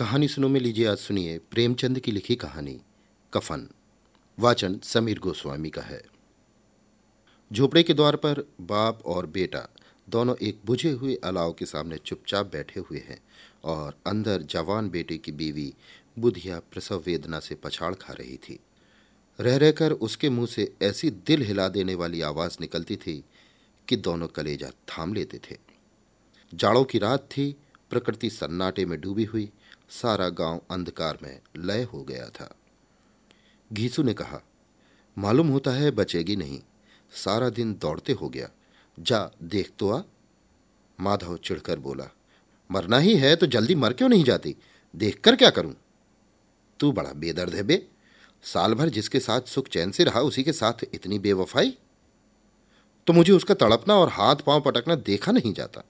कहानी सुनो में लीजिए, आज सुनिए प्रेमचंद की लिखी कहानी, कफन। वाचन समीर गोस्वामी का है। झोपड़े के द्वार पर बाप और बेटा दोनों एक बुझे हुए अलाव के सामने चुपचाप बैठे हुए हैं और अंदर जवान बेटे की बीवी बुधिया प्रसव वेदना से पछाड़ खा रही थी। रह रहकर उसके मुँह से ऐसी दिल हिला देने वाली आवाज़ निकलती थी कि दोनों कलेजा थाम लेते थे। जाड़ों की रात थी, प्रकृति सन्नाटे में डूबी हुई सारा गाँव अंधकार में लय हो गया था। घीसू ने कहा, मालूम होता है बचेगी नहीं। सारा दिन दौड़ते हो गया। जा, देख तो आ। माधव चिढ़कर बोला, मरना ही है तो जल्दी मर क्यों नहीं जाती? देखकर क्या करूँ? तू बड़ा बेदर्द है बे। साल भर जिसके साथ सुख चैन से रहा, उसी के साथ इतनी बेवफाई? तो मुझे उसका तड़पना और हाथ पाँव पटकना देखा नहीं जाता।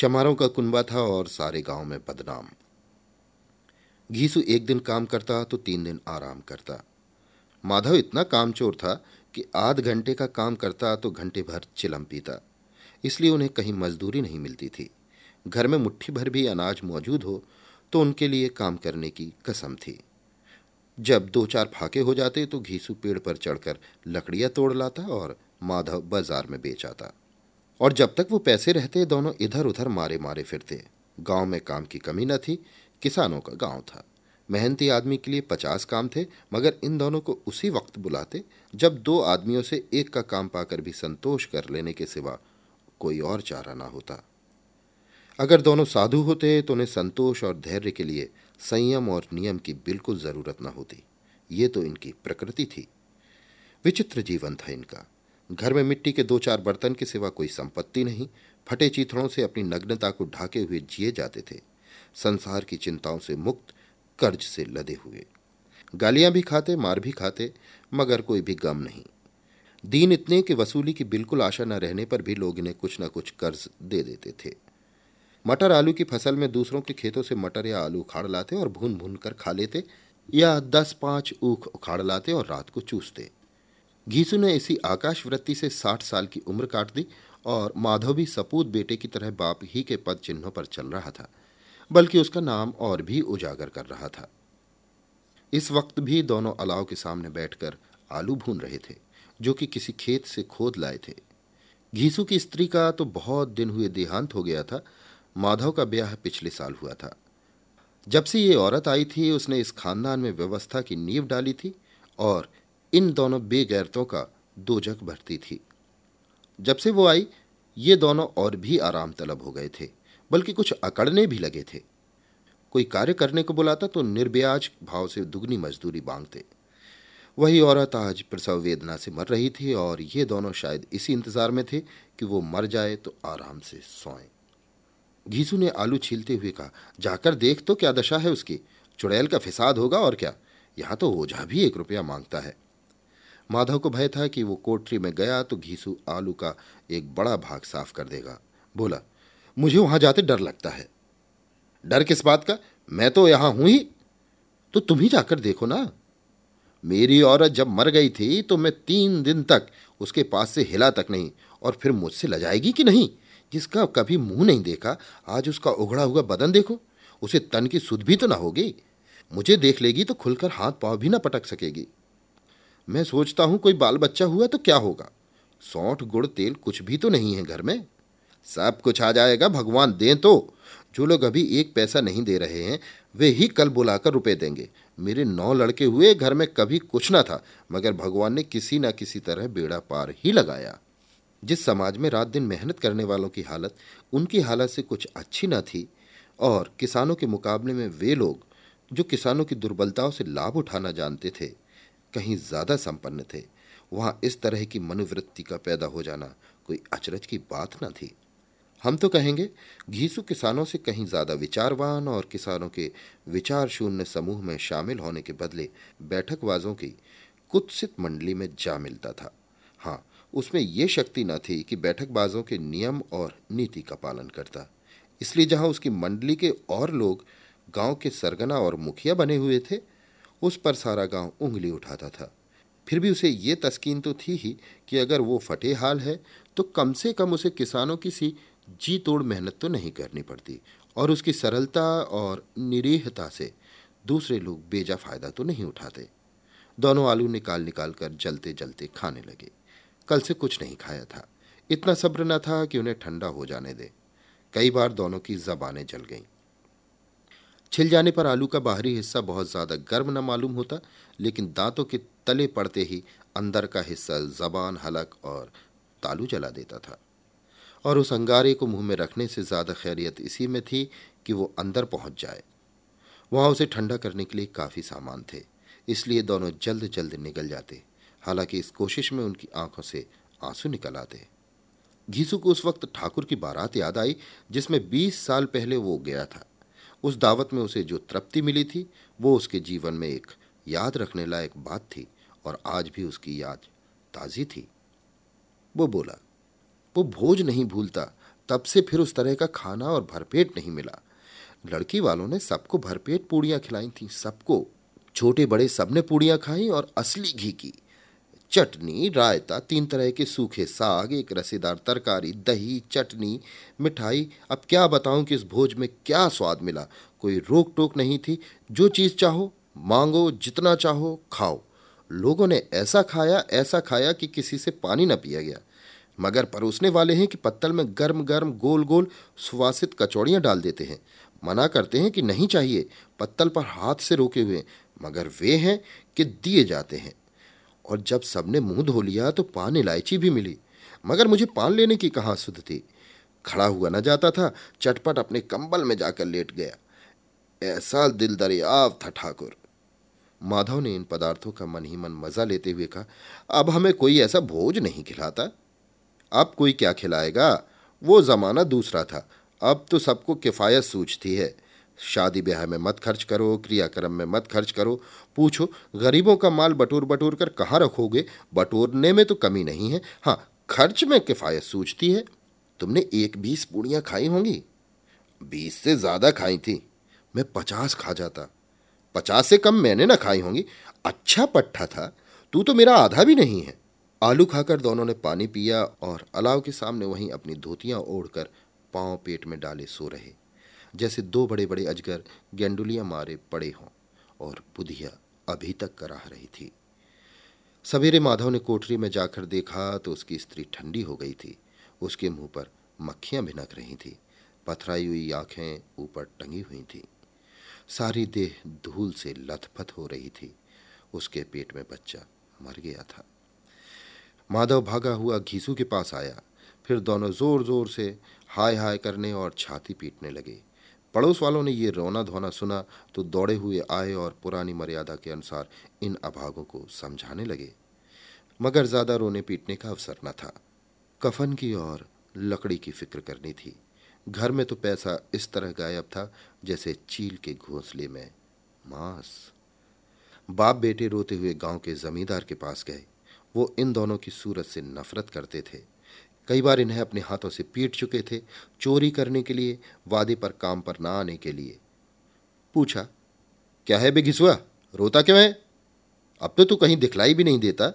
चमारों का कुनबा था और सारे गाँव में बदनाम। घीसू एक दिन काम करता तो तीन दिन आराम करता। माधव इतना कामचोर था कि आध घंटे का काम करता तो घंटे भर चिलम पीता। इसलिए उन्हें कहीं मजदूरी नहीं मिलती थी। घर में मुट्ठी भर भी अनाज मौजूद हो तो उनके लिए काम करने की कसम थी। जब दो चार फाके हो जाते तो घीसू पेड़ पर चढ़कर लकड़ियाँ तोड़ लाता और माधव बाज़ार में बेच आता। और जब तक वो पैसे रहते, दोनों इधर उधर मारे मारे फिरते। गाँव में काम की कमी न थी, किसानों का गाँव था। मेहनती आदमी के लिए पचास काम थे, मगर इन दोनों को उसी वक्त बुलाते, जब दो आदमियों से एक का काम पाकर भी संतोष कर लेने के सिवा कोई और चारा ना होता। अगर दोनों साधु होते तो उन्हें संतोष और धैर्य के लिए संयम और नियम की बिल्कुल ज़रूरत न होती। ये तो इनकी प्रकृति थी। विचित्र जीवन था इनका। घर में मिट्टी के दो चार बर्तन के सिवा कोई संपत्ति नहीं, फटे चीथड़ों से अपनी नग्नता को ढाके हुए जिए जाते थे। संसार की चिंताओं से मुक्त कर्ज से लदे हुए। गालियाँ भी खाते, मार भी खाते, मगर कोई भी गम नहीं। दीन इतने कि वसूली की बिल्कुल आशा न रहने पर भी लोग इन्हें कुछ न कुछ कर्ज दे देते थे। मटर आलू की फ़सल में दूसरों के खेतों से मटर या आलू उखाड़ लाते और भून भून कर खा लेते या दस पाँच ऊख उखाड़ लाते और रात को चूसते। घीसू ने इसी आकाश वृत्ति से साठ साल की उम्र काट दी और माधव भी सपूत बेटे की तरह बाप ही के पद चिन्हों पर चल रहा था, बल्कि उसका नाम और भी उजागर कर रहा था। इस वक्त भी दोनों अलाव के सामने बैठकर आलू भून रहे थे, जो कि किसी खेत से खोद लाए थे। घीसू की स्त्री का तो बहुत दिन हुए देहांत हो गया था, माधव का ब्याह पिछले साल हुआ था। जब से ये औरत आई थी, उसने इस खानदान में व्यवस्था की नींव डाली थी और इन दोनों बेगैरतों का दोजक भरती थी। जब से वो आई, ये दोनों और भी आराम तलब हो गए थे, बल्कि कुछ अकड़ने भी लगे थे। कोई कार्य करने को बुलाता तो निर्ब्याज भाव से दुगनी मजदूरी मांगते वही औरत आज प्रसव वेदना से मर रही थी और ये दोनों शायद इसी इंतज़ार में थे कि वो मर जाए तो आराम से सोएँ। घीसू ने आलू छीलते हुए कहा, जाकर देख तो क्या दशा है उसकी? चुड़ैल का फिसाद होगा और क्या? यहाँ तो ओझा भी एक रुपया माँगता है। माधव को भय था कि वो कोठरी में गया तो घीसू आलू का एक बड़ा भाग साफ़ कर देगा। बोला, मुझे वहाँ जाते डर लगता है। डर किस बात का? मैं तो यहाँ हूँ ही। तो तुम ही जाकर देखो ना। मेरी औरत जब मर गई थी तो मैं तीन दिन तक उसके पास से हिला तक नहीं, और फिर मुझसे लजाएगी कि नहीं? जिसका कभी मुँह नहीं देखा, आज उसका उघड़ा हुआ बदन देखो। उसे तन की सुध भी तो ना होगी। मुझे देख लेगी तो खुलकर हाथ पाँव भी ना पटक सकेगी। मैं सोचता हूँ कोई बाल बच्चा हुआ तो क्या होगा? सौठ, गुड़, तेल कुछ भी तो नहीं है घर में। सब कुछ आ जाएगा, भगवान दें तो। जो लोग अभी एक पैसा नहीं दे रहे हैं, वे ही कल बुलाकर रुपए देंगे। मेरे नौ लड़के हुए, घर में कभी कुछ ना था, मगर भगवान ने किसी न किसी तरह बेड़ा पार ही लगाया। जिस समाज में रात दिन मेहनत करने वालों की हालत, उनकी हालत से कुछ अच्छी ना थी, और किसानों के मुकाबले में वे लोग, जो किसानों की दुर्बलताओं से लाभ उठाना जानते थे कहीं ज़्यादा संपन्न थे। वहाँ इस तरह की मनोवृत्ति का पैदा हो जाना कोई अचरज की बात न थी। हम तो कहेंगे, घीसू किसानों से कहीं ज़्यादा विचारवान और किसानों के विचार शून्य समूह में शामिल होने के बदले बैठकवाजों की कुत्सित मंडली में जा मिलता था। हाँ उसमें यह शक्ति न थी कि बैठकबाजों के नियम और नीति का पालन करता। इसलिए जहाँ उसकी मंडली के और लोग गाँव के सरगना और मुखिया बने हुए थे उस पर सारा गाँव उंगली उठाता था। फिर भी उसे ये तस्कीन तो थी ही कि अगर वो फटे हाल है तो कम से कम उसे किसानों की सी जी तोड़ मेहनत तो नहीं करनी पड़ती और उसकी सरलता और निरीहता से दूसरे लोग बेजा फ़ायदा तो नहीं उठाते। दोनों आलू निकाल निकाल कर जलते जलते खाने लगे। कल से कुछ नहीं खाया था। इतना सब्र न था कि उन्हें ठंडा हो जाने दे। कई बार दोनों की जबानें जल गईं। छिल जाने पर आलू का बाहरी हिस्सा बहुत ज़्यादा गर्म न मालूम होता, लेकिन दांतों के तले पड़ते ही अंदर का हिस्सा जबान, हलक और तालू जला देता था। और उस अंगारे को मुँह में रखने से ज़्यादा खैरियत इसी में थी कि वो अंदर पहुँच जाए। वहाँ उसे ठंडा करने के लिए काफ़ी सामान थे, इसलिए दोनों जल्द जल्द निकल जाते, हालाँकि इस कोशिश में उनकी आँखों से आँसू निकल आते। घीसू को उस वक्त ठाकुर की बारात याद आई, जिसमें बीस साल पहले वो गया था। उस दावत में उसे जो तृप्ति मिली थी, वो उसके जीवन में एक याद रखने लायक बात थी और आज भी उसकी याद ताजी थी। वो बोला, वो भोज नहीं भूलता, तब से फिर उस तरह का खाना और भरपेट नहीं मिला। लड़की वालों ने सबको भरपेट पूड़ियाँ खिलाई थी, सबको छोटे बड़े सबने पूड़ियाँ खाई और असली घी की। चटनी, रायता, तीन तरह के सूखे साग, एक रसेदार तरकारी, दही, चटनी, मिठाई। अब क्या बताऊँ कि इस भोज में क्या स्वाद मिला? कोई रोक टोक नहीं थी। जो चीज़ चाहो, मांगो, जितना चाहो, खाओ। लोगों ने ऐसा खाया ऐसा खाया कि किसी से पानी न पिया गया। मगर परोसने वाले हैं कि पत्तल में गर्म गर्म गोल गोल सुवासित कचौड़ियाँ डाल देते हैं। मना करते हैं कि नहीं चाहिए। पत्तल पर हाथ से रोके हुए मगर वे हैं कि दिए जाते हैं। और जब सबने मुँह धो लिया तो पान इलायची भी मिली। मगर मुझे पान लेने की कहाँ सुध थी? खड़ा हुआ न जाता था, चटपट अपने कंबल में जाकर लेट गया। ऐसा दिल दरियाव था ठाकुर। माधव ने इन पदार्थों का मन ही मन मज़ा लेते हुए कहा, अब हमें कोई ऐसा भोज नहीं खिलाता। अब कोई क्या खिलाएगा? वो जमाना दूसरा था। अब तो सबको किफ़ायत सूझती है। शादी ब्याह में मत खर्च करो, क्रियाक्रम में मत खर्च करो। पूछो, गरीबों का माल बटोर बटोर कर कहाँ रखोगे? बटोरने में तो कमी नहीं है। हाँ खर्च में किफ़ायत सूझती है। तुमने एक बीस पूड़ियाँ खाई होंगी। बीस से ज़्यादा खाई थी। मैं पचास खा जाता। पचास से कम मैंने ना खाई होंगी। अच्छा पट्टा था। तू तो मेरा आधा भी नहीं है। आलू खाकर दोनों ने पानी पिया और अलाव के सामने वहीं अपनी धोतियाँ ओढ़कर पाँव पेट में डाले सो रहे। जैसे दो बड़े बड़े अजगर गेंडुलिया मारे पड़े हों और बुधिया अभी तक कराह रही थी। सवेरे माधव ने कोठरी में जाकर देखा तो उसकी स्त्री ठंडी हो गई थी। उसके मुँह पर मक्खियाँ भिनक रही थी। पथराई हुई आँखें ऊपर टंगी हुई थी। सारी देह धूल से लथपथ हो रही थी। उसके पेट में बच्चा मर गया था। माधव भागा हुआ घीसू के पास आया। फिर दोनों ज़ोर ज़ोर से हाय हाय करने और छाती पीटने लगे। पड़ोस वालों ने ये रोना धोना सुना तो दौड़े हुए आए और पुरानी मर्यादा के अनुसार इन अभागों को समझाने लगे। मगर ज़्यादा रोने पीटने का अवसर न था। कफन की और लकड़ी की फ़िक्र करनी थी। घर में तो पैसा इस तरह गायब था जैसे चील के घोंसले में मांस। बाप बेटे रोते हुए गाँव के जमींदार के पास गए। वो इन दोनों की सूरत से नफरत करते थे। कई बार इन्हें अपने हाथों से पीट चुके थे चोरी करने के लिए, वादे पर काम पर ना आने के लिए। पूछा, क्या है बेघिसुआ? रोता क्यों है? अब तो तू कहीं दिखलाई भी नहीं देता।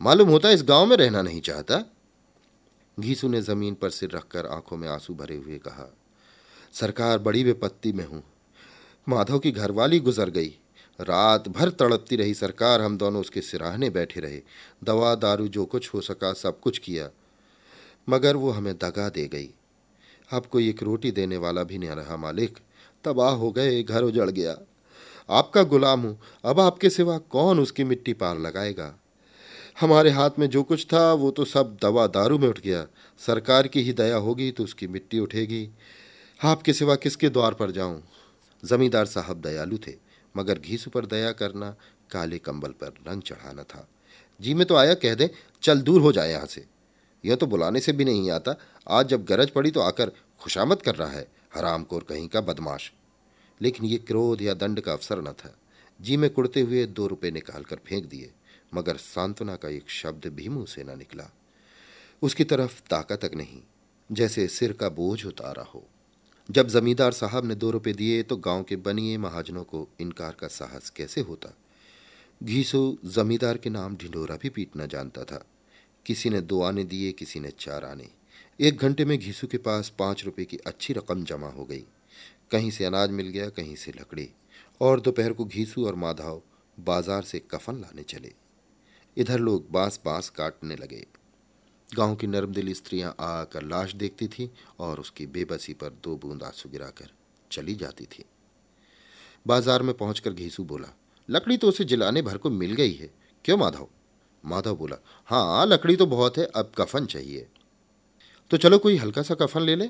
मालूम होता इस गाँव में रहना नहीं चाहता? घीसू ने ज़मीन पर सिर रखकर आँखों में आँसू भरे हुए कहा, सरकार बड़ी विपत्ति में हूँ। माधव की घरवाली गुजर गई। रात भर तड़पती रही सरकार, हम दोनों उसके सिराहने बैठे रहे। दवा, दारू, जो कुछ हो सका, सब कुछ किया। मगर वो हमें दगा दे गई। अब कोई एक रोटी देने वाला भी नहीं रहा मालिक। तबाह हो गए, घर उजड़ गया। आपका गुलाम हूँ, अब आपके सिवा कौन उसकी मिट्टी पार लगाएगा? हमारे हाथ में जो कुछ था, वो तो सब दवा दारू में उठ गया। सरकार की ही दया होगी तो उसकी मिट्टी उठेगी। आपके सिवा किसके द्वार पर जाऊँ? जमींदार साहब दयालु थे, मगर घीसू पर दया करना, काले कंबल पर रंग चढ़ाना था। जी में तो आया, कह दें, चल दूर हो जाए यहाँ से। यह तो बुलाने से भी नहीं आता। आज जब गरज पड़ी तो आकर खुशामद कर रहा है हराम कोर कहीं का बदमाश। लेकिन ये क्रोध या दंड का अवसर न था। जी में कुड़ते हुए दो रुपए निकालकर फेंक दिए, मगर सांत्वना का एक शब्द भी मुँह से न निकला। उसकी तरफ़ ताका तक नहीं, जैसे सिर का बोझ उतारा हो। जब जमींदार साहब ने दो रुपए दिए तो गाँव के बनिए महाजनों को इनकार का साहस कैसे होता? घीसो जमींदार के नाम ढिंडोरा भी पीटना जानता था। किसी ने दो आने दिए, किसी ने चार आने। एक घंटे में घीसू के पास पाँच रुपए की अच्छी रकम जमा हो गई। कहीं से अनाज मिल गया, कहीं से लकड़ी, और दोपहर को घीसू और माधव बाज़ार से कफन लाने चले। इधर लोग बाँस बाँस काटने लगे। गाँव की नर्मदिली स्त्रियाँ आकर लाश देखती थीं और उसकी बेबसी पर दो बूंद आँसू गिराकर चली जाती थी। बाज़ार में पहुंचकर घीसू बोला, लकड़ी तो उसे जिलाने भर को मिल गई है। क्यों माधव? माधव बोला हाँ लकड़ी तो बहुत है, अब कफन चाहिए। तो चलो कोई हल्का सा कफन ले ले।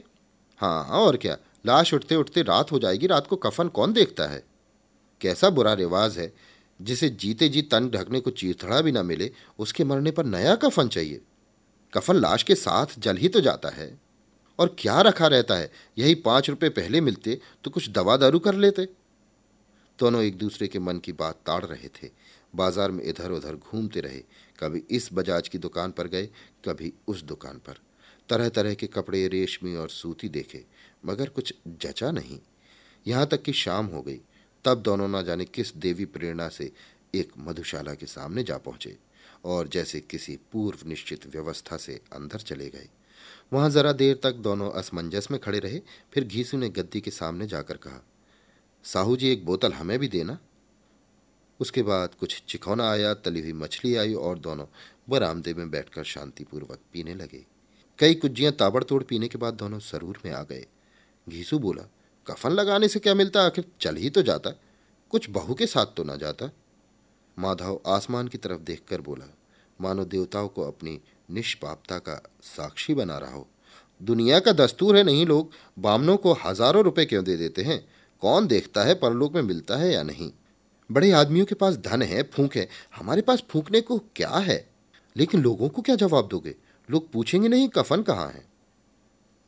हाँ हाँ और क्या, लाश उठते उठते रात हो जाएगी, रात को कफन कौन देखता है? कैसा बुरा रिवाज है, जिसे जीते जी तन ढकने को चीथड़ा भी ना मिले, उसके मरने पर नया कफन चाहिए। कफन लाश के साथ जल ही तो जाता है। और क्या रखा रहता है, यही पाँच रुपए पहले मिलते तो कुछ दवा दारू कर लेते। दोनों एक दूसरे के मन की बात ताड़ रहे थे। बाज़ार में इधर उधर घूमते रहे, कभी इस बजाज की दुकान पर गए, कभी उस दुकान पर। तरह तरह के कपड़े, रेशमी और सूती देखे, मगर कुछ जचा नहीं। यहाँ तक कि शाम हो गई, तब दोनों ना जाने किस देवी प्रेरणा से एक मधुशाला के सामने जा पहुँचे, और जैसे किसी पूर्व निश्चित व्यवस्था से अंदर चले गए। वहाँ जरा देर तक दोनों असमंजस में खड़े रहे, फिर घीसू ने गद्दी के सामने जाकर कहा, साहू जी, एक बोतल हमें भी देना। उसके बाद कुछ चिखौना आया, तली हुई मछली आई और दोनों बरामदे में बैठकर शांतिपूर्वक पीने लगे। कई कुज्जियाँ ताबड़तोड़ पीने के बाद दोनों सरूर में आ गए। घीसू बोला, कफन लगाने से क्या मिलता? आखिर चल ही तो जाता। कुछ बहू के साथ तो ना जाता। माधव आसमान की तरफ़ देखकर बोला, मानो देवताओं को अपनी निष्पापता का साक्षी बना रहा हो। दुनिया का दस्तूर है नहीं लोग। बामनों को हज़ारों रुपए क्यों दे देते हैं? कौन देखता है परलोक में मिलता है या नहीं? बड़े आदमियों के पास धन है, फूक है। हमारे पास फूकने को क्या है? लेकिन लोगों को क्या जवाब दोगे? लोग पूछेंगे नहीं, कफन कहाँ है?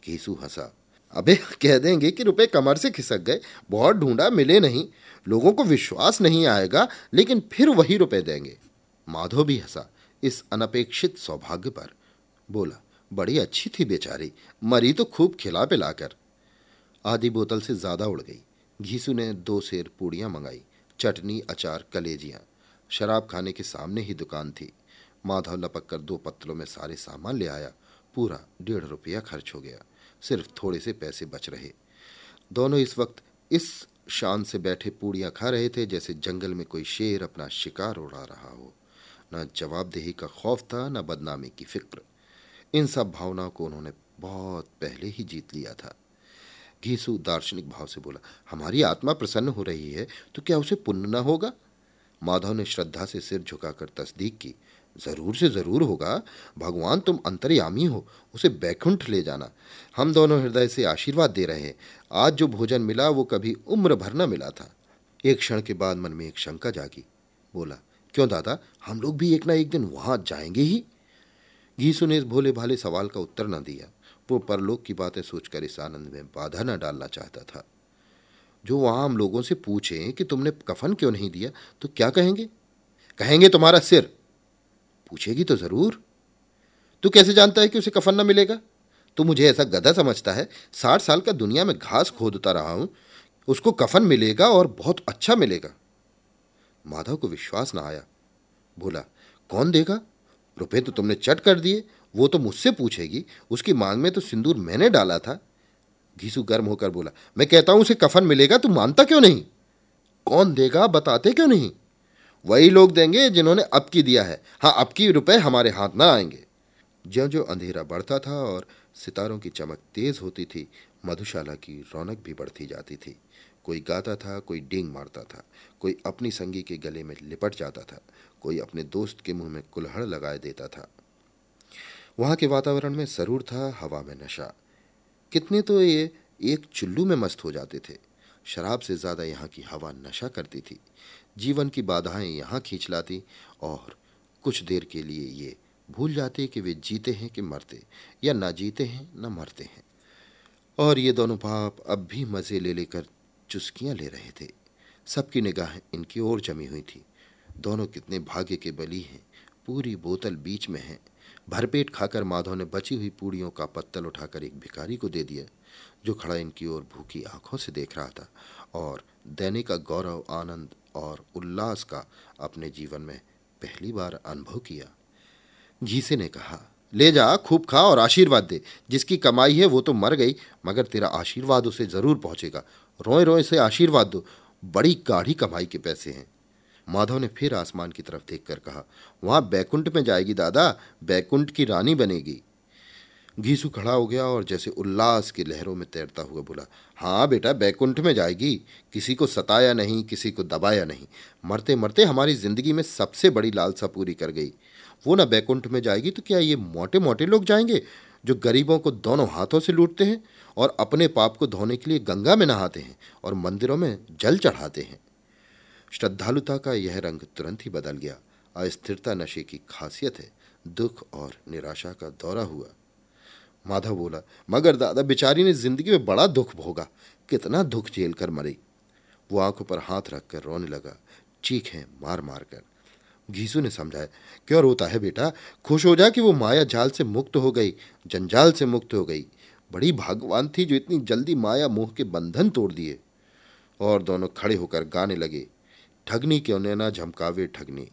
केसु हंसा। अबे, कह देंगे कि रुपए कमर से खिसक गए, बहुत ढूंढा, मिले नहीं। लोगों को विश्वास नहीं आएगा, लेकिन फिर वही रुपए देंगे। माधव भी हंसा, इस अनपेक्षित सौभाग्य पर। बोला, बड़ी अच्छी थी बेचारी, मरी तो खूब खिला पिलाकर। आधी बोतल से ज़्यादा उड़ गई। घीसू ने दो शेर पूड़ियाँ मंगाई। चटनी, अचार, कलेजियाँ। शराब खाने के सामने ही दुकान थी। माधव लपक कर दो पत्तलों में सारे सामान ले आया। पूरा डेढ़ रुपया खर्च हो गया। सिर्फ़ थोड़े से पैसे बच रहे। दोनों इस वक्त इस शान से बैठे पूड़ियाँ खा रहे थे, जैसे जंगल में कोई शेर अपना शिकार उड़ा रहा हो। न जवाबदेही का खौफ था, न बदनामी की फ़िक्र। इन सब भावनाओं को उन्होंने बहुत पहले ही जीत लिया था। घीसु दार्शनिक भाव से बोला, हमारी आत्मा प्रसन्न हो रही है तो क्या उसे पुण्य न होगा? माधव ने श्रद्धा से सिर झुकाकर तस्दीक की, ज़रूर से ज़रूर होगा, भगवान तुम अंतर्यामी हो, उसे बैकुंठ ले जाना। हम दोनों हृदय से आशीर्वाद दे रहे हैं। आज जो भोजन मिला, वो कभी उम्र भर न मिला था। एक क्षण के बाद मन में एक शंका जागी, बोला, क्यों दादा, हम लोग भी एक ना एक दिन वहाँ जाएँगे ही? घीसु ने इस भोले भाले सवाल का उत्तर न दिया। वो परलोक की बातें सोचकर इस आनंद में बाधा न डालना चाहता था। जो वहाँ हम लोगों से पूछें कि तुमने कफन क्यों नहीं दिया तो क्या कहेंगे? कहेंगे तुम्हारा सिर। पूछेगी तो ज़रूर। तू कैसे जानता है कि उसे कफन न मिलेगा? तू मुझे ऐसा गधा समझता है। साठ साल का दुनिया में घास खोदता रहा हूँ। उसको कफन मिलेगा और बहुत अच्छा मिलेगा। माधव को विश्वास ना आया। बोला, कौन देगा? रुपए तो तुमने चट कर दिए, वो तो मुझसे पूछेगी। उसकी मांग में तो सिंदूर मैंने डाला था। घीसू गर्म होकर बोला, मैं कहता हूँ, उसे कफन मिलेगा, तू मानता क्यों नहीं? कौन देगा बताते क्यों नहीं? वही लोग देंगे जिन्होंने अब की दिया है। हाँ अब की रुपए हमारे हाथ ना आएँगे। ज्यो जो अंधेरा बढ़ता था और सितारों की चमक तेज होती थी, मधुशाला की रौनक भी बढ़ती जाती थी। कोई गाता था, कोई डींग मारता था, कोई अपनी संगी के गले में लिपट जाता था। कोई अपने दोस्त के मुँह में कुल्हड़ लगाए देता था। वहाँ के वातावरण में सरूर था हवा में नशा। कितने तो ये एक चुल्लू में मस्त हो जाते थे। शराब से ज़्यादा यहाँ की हवा नशा करती थी। जीवन की बाधाएँ यहाँ खींच लाती और कुछ देर के लिए ये भूल जाते कि वे जीते हैं कि मरते या ना जीते हैं, ना मरते हैं। और ये दोनों बाप अब भी मज़े ले लेकर चुस्कियाँ ले रहे थे। सबकी निगाहें इनकी ओर जमी हुई थी। दोनों कितने भाग्य के बली हैं। पूरी बोतल बीच में है। भरपेट खाकर माधव ने बची हुई पूड़ियों का पत्तल उठाकर एक भिखारी को दे दिया, जो खड़ा इनकी ओर भूखी आँखों से देख रहा था और देने का गौरव, आनंद और उल्लास का अपने जीवन में पहली बार अनुभव किया। घीसे ने कहा, ले जा, खूब खा और आशीर्वाद दे। जिसकी कमाई है वो तो मर गई, मगर तेरा आशीर्वाद उसे ज़रूर पहुंचेगा। रोए रोए से आशीर्वाद दो। बड़ी गाढ़ी कमाई के पैसे हैं। माधव ने फिर आसमान की तरफ़ देखकर कहा, वहाँ बैकुंठ में जाएगी दादा, बैकुंठ की रानी बनेगी। घीसू खड़ा हो गया और जैसे उल्लास की लहरों में तैरता हुआ बोला हाँ बेटा, बैकुंठ में जाएगी। किसी को सताया नहीं, किसी को दबाया नहीं। मरते मरते हमारी ज़िंदगी में सबसे बड़ी लालसा पूरी कर गई। वो ना बैकुंठ में जाएगी तो क्या ये मोटे मोटे लोग जाएँगे, जो गरीबों को दोनों हाथों से लूटते हैं और अपने पाप को धोने के लिए गंगा में नहाते हैं और मंदिरों में जल चढ़ाते हैं? श्रद्धालुता का यह रंग तुरंत ही बदल गया। अस्थिरता नशे की खासियत है। दुख और निराशा का दौरा हुआ। माधव बोला, मगर दादा, बेचारी ने ज़िंदगी में बड़ा दुख भोगा। कितना दुख झेल कर मरी। वो आँखों पर हाथ रखकर रोने लगा। चीखें मार मार कर। घीसू ने समझाया, क्यों रोता है बेटा? खुश हो जा कि वो माया जाल से मुक्त हो गई, जंजाल से मुक्त हो गई। बड़ी भागवान थी जो इतनी जल्दी माया मोह के बंधन तोड़ दिए। और दोनों खड़े होकर गाने लगे। ठगनी क्यों नैना झमकावे ठगनी।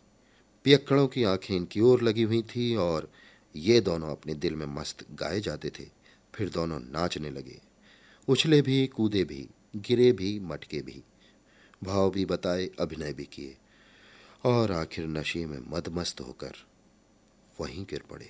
पियक्कड़ों की आँखें इनकी ओर लगी हुई थी और ये दोनों अपने दिल में मस्त गाए जाते थे, फिर दोनों नाचने लगे। उछले भी, कूदे भी, गिरे भी, मटके भी। भाव भी बताए, अभिनय भी किए। और आखिर नशे में मदमस्त होकर वहीं गिर पड़े।